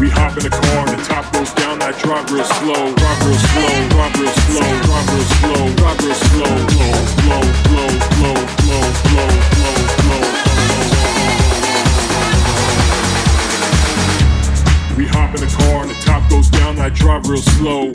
We hop in the car and the top goes down. I drive real slow, drive real slow, drive real slow, drive real slow, drive real slow, slow, slow, slow, slow, slow, slow, slow, slow. We hop in the car and the top goes down. I drive real slow.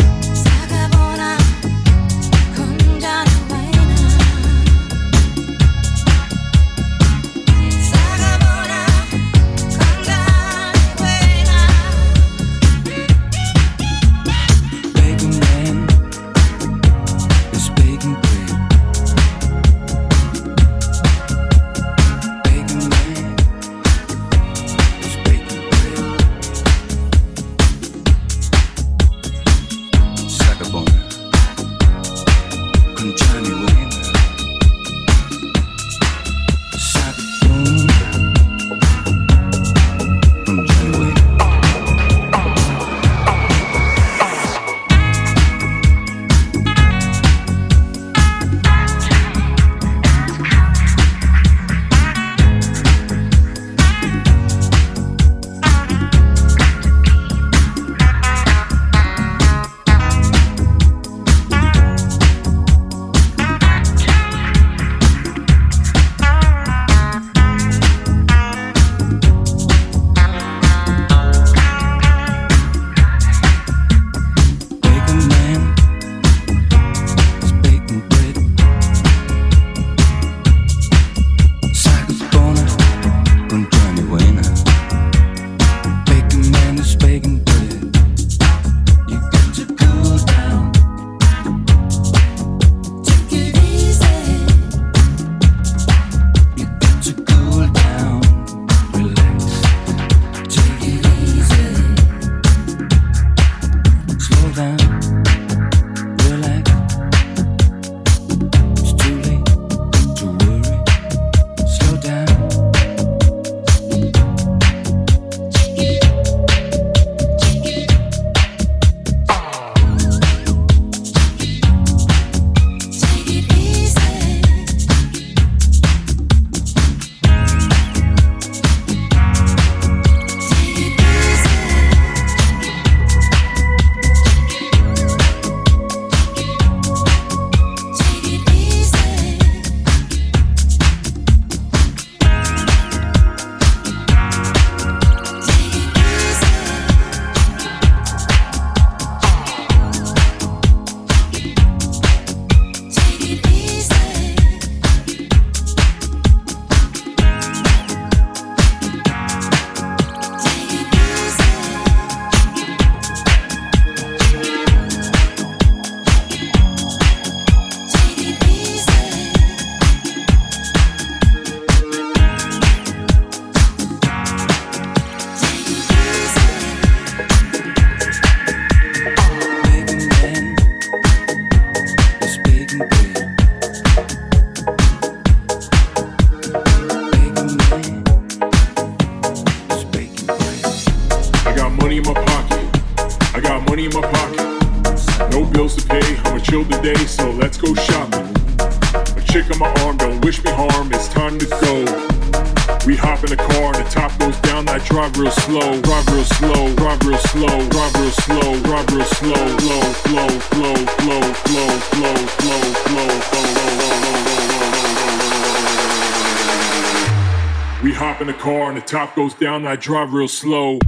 Goes down, I drive real slow.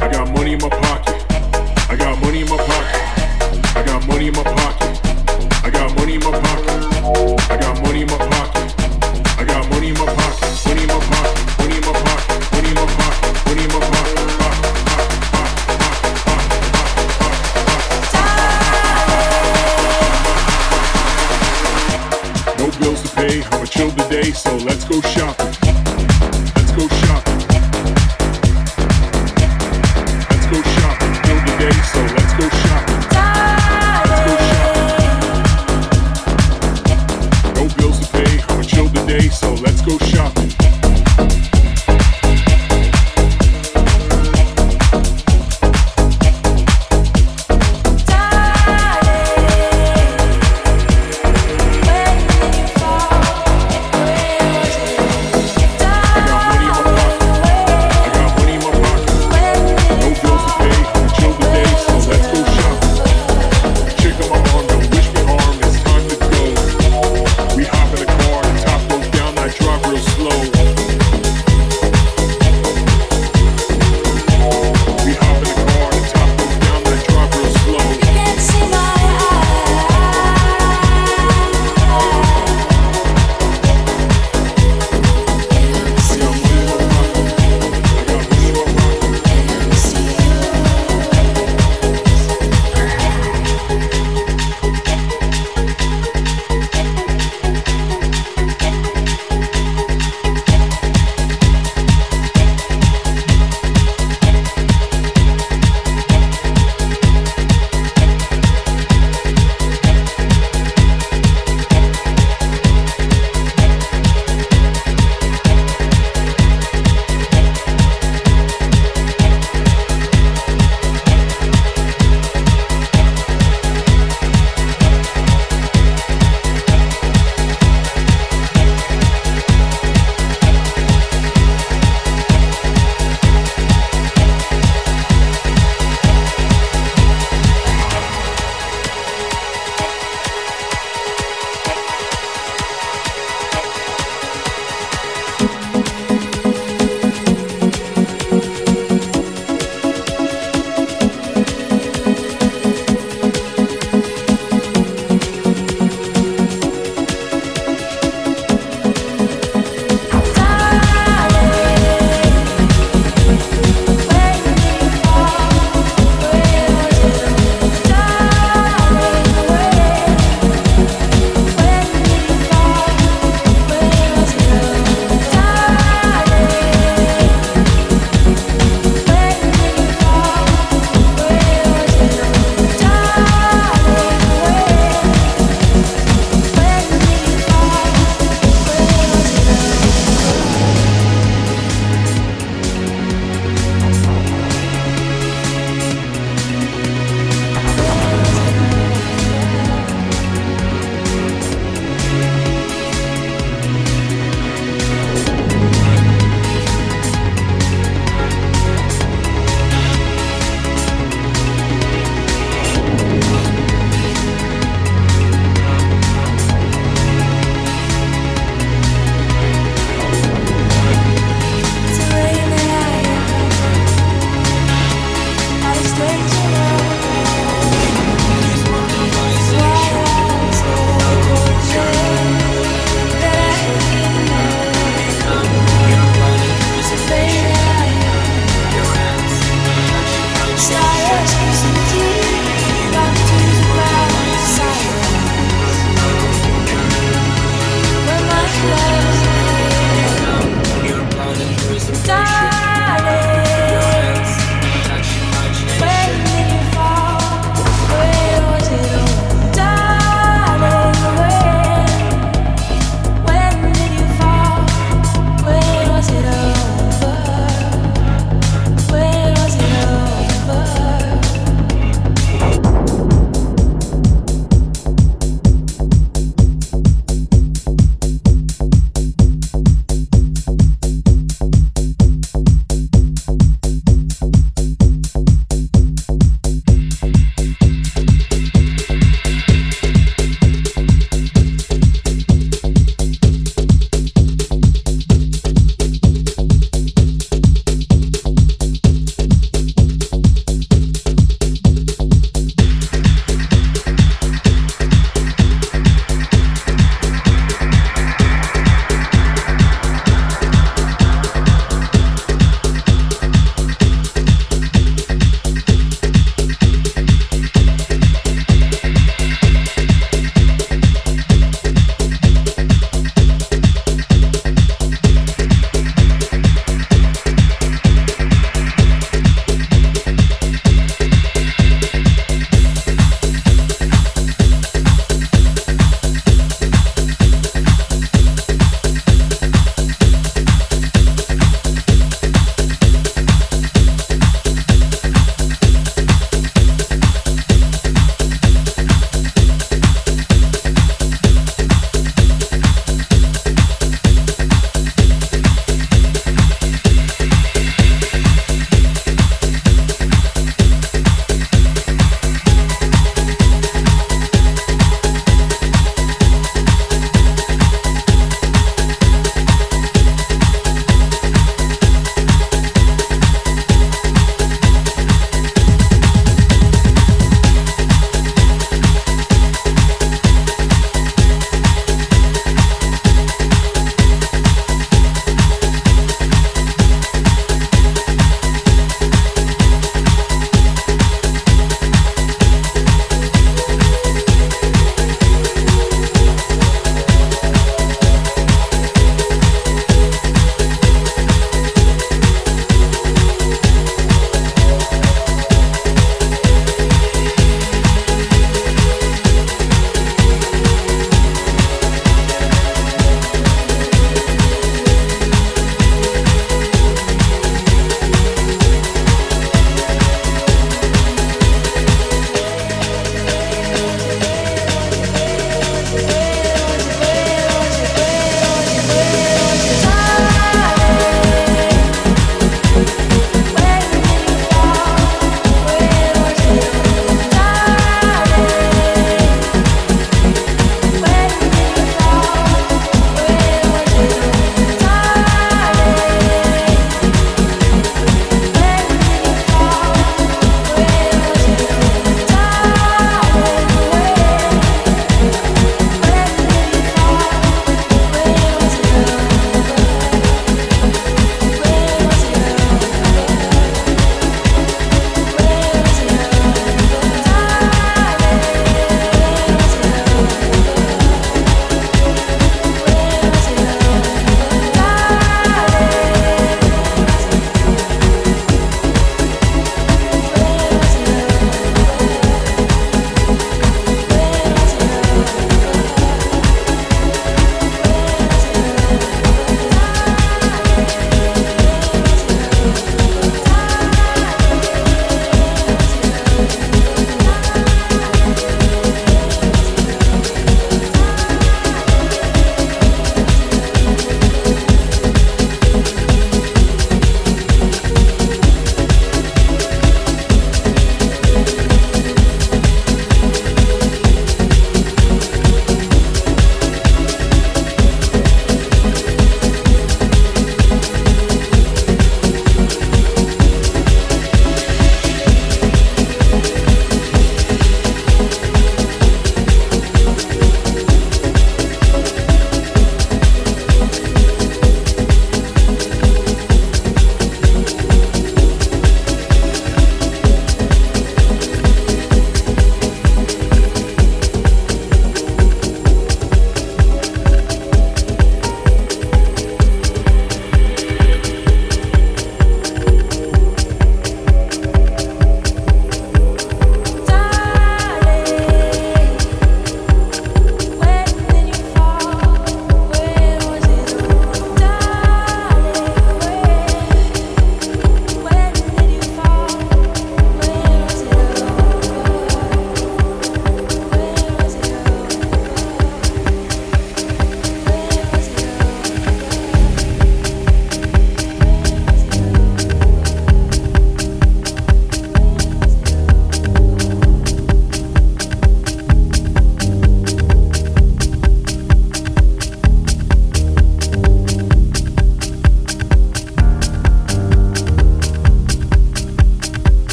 I got money in my pocket. I got money in my pocket. I got money in my pocket. I got money in my pocket.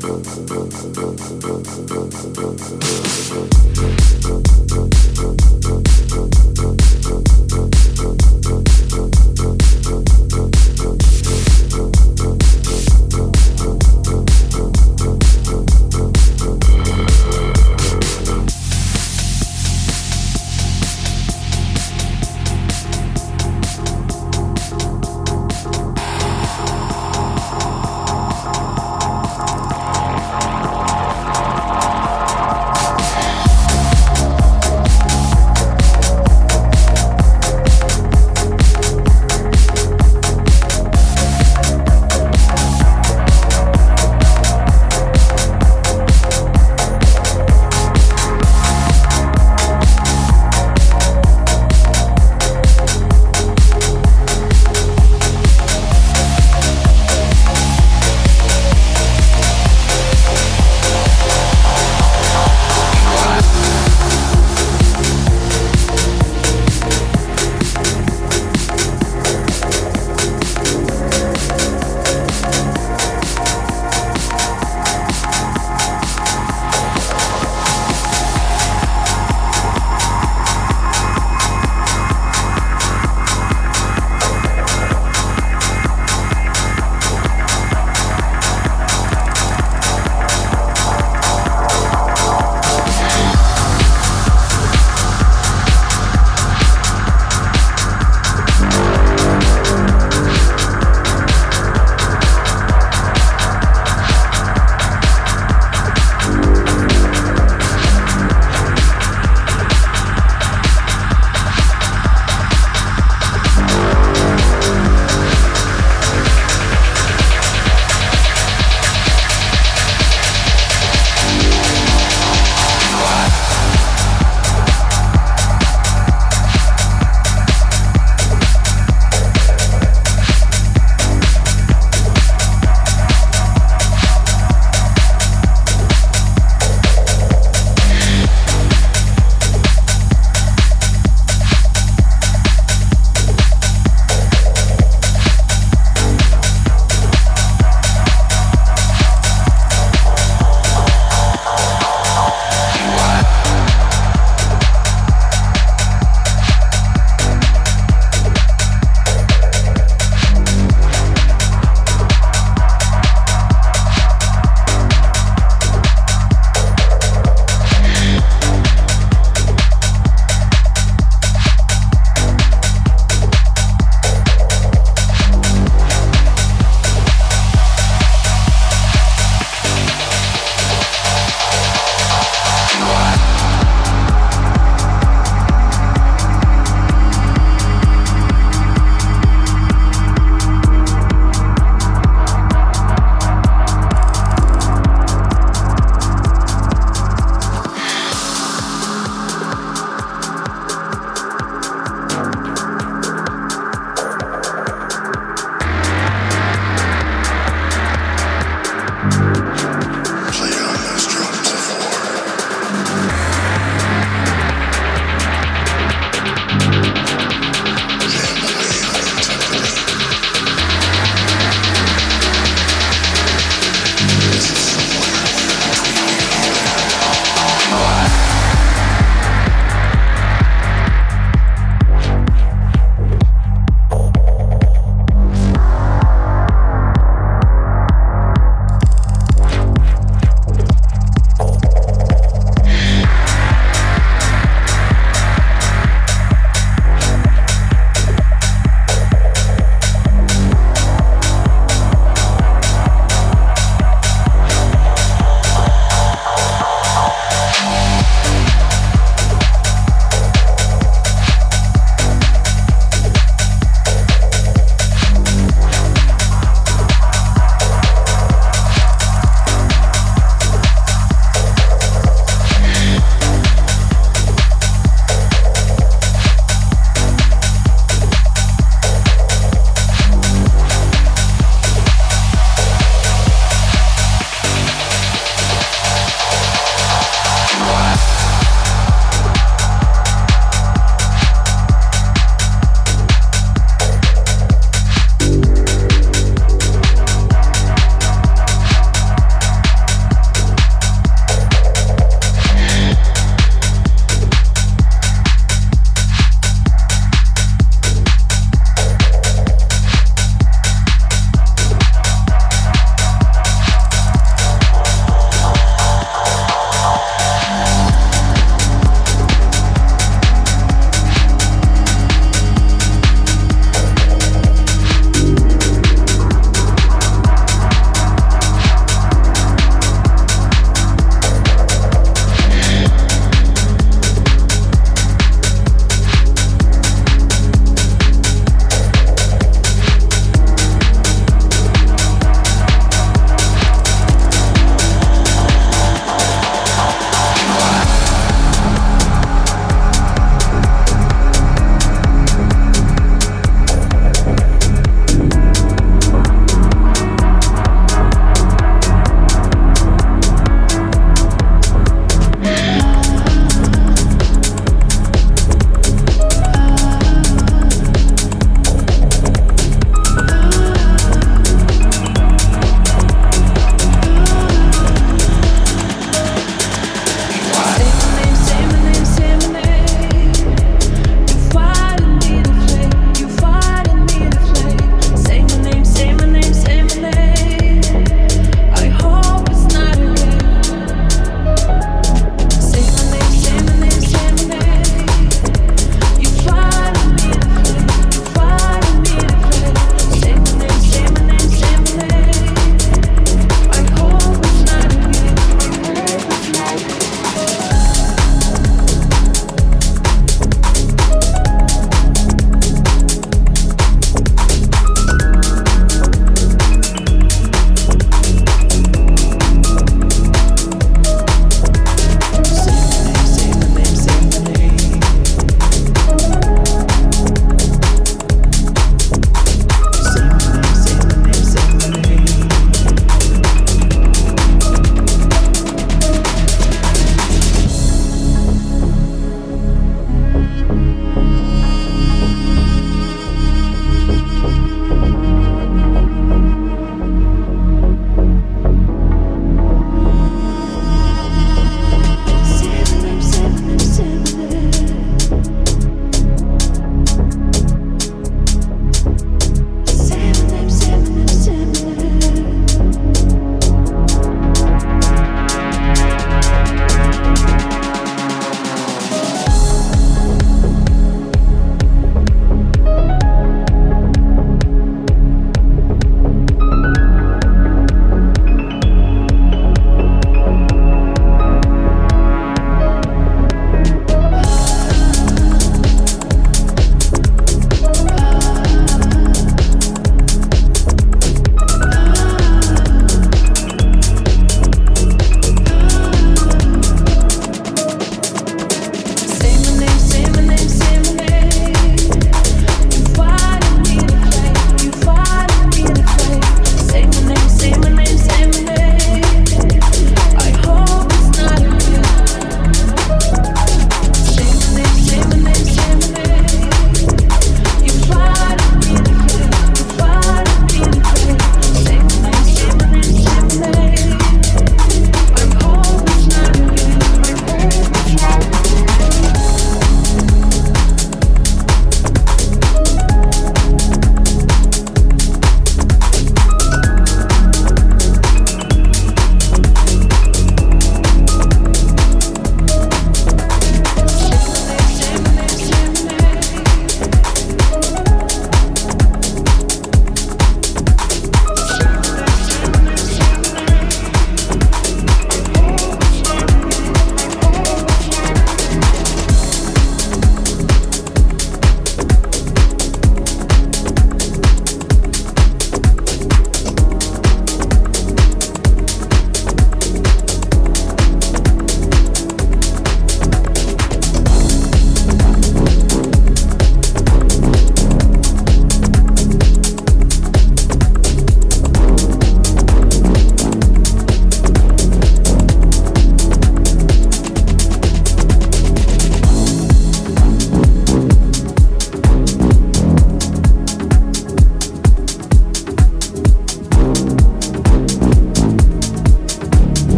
Thank you.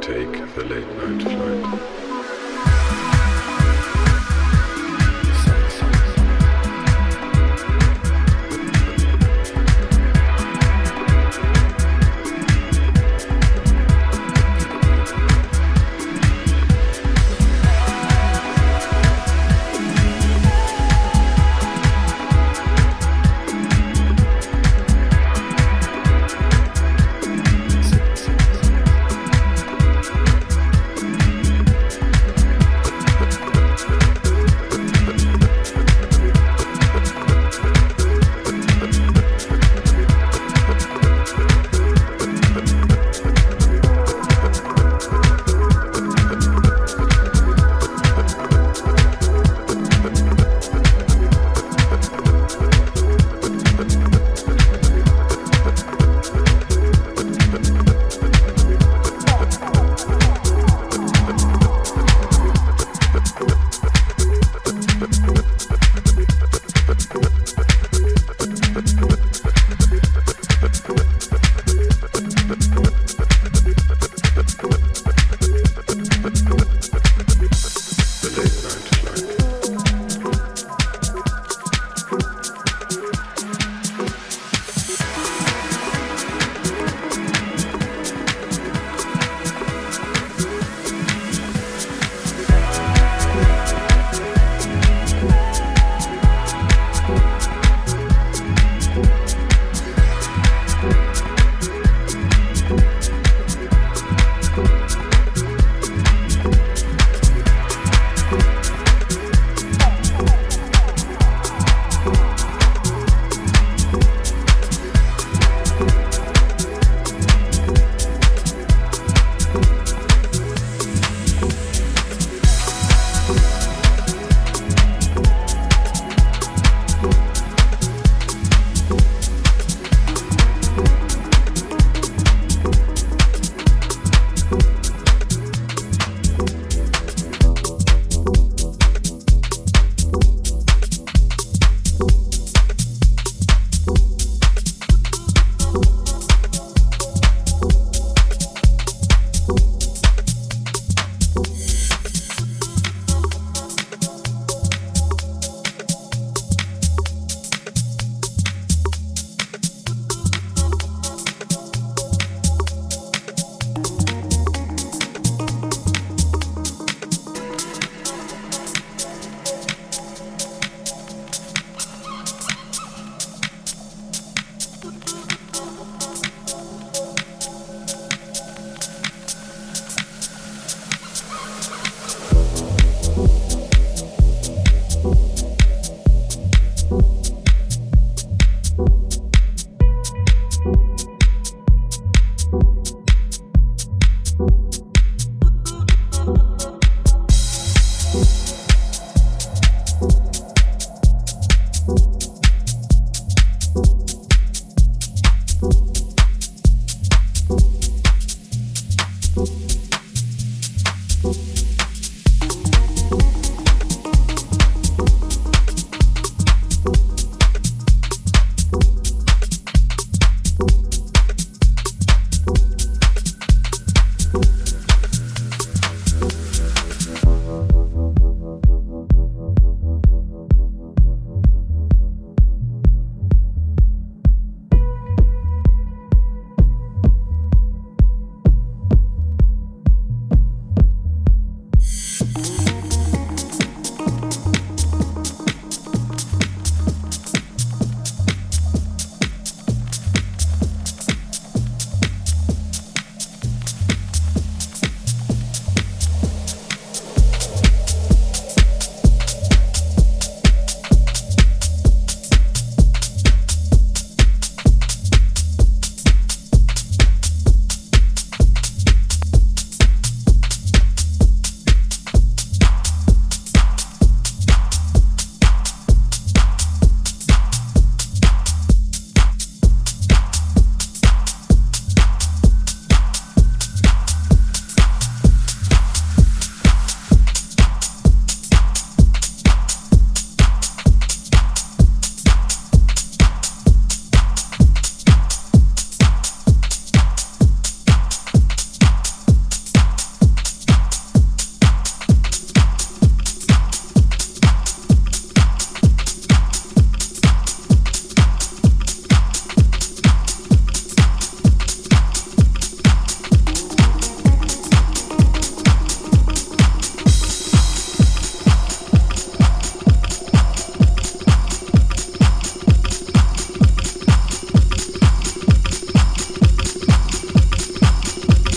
Take the late night flight.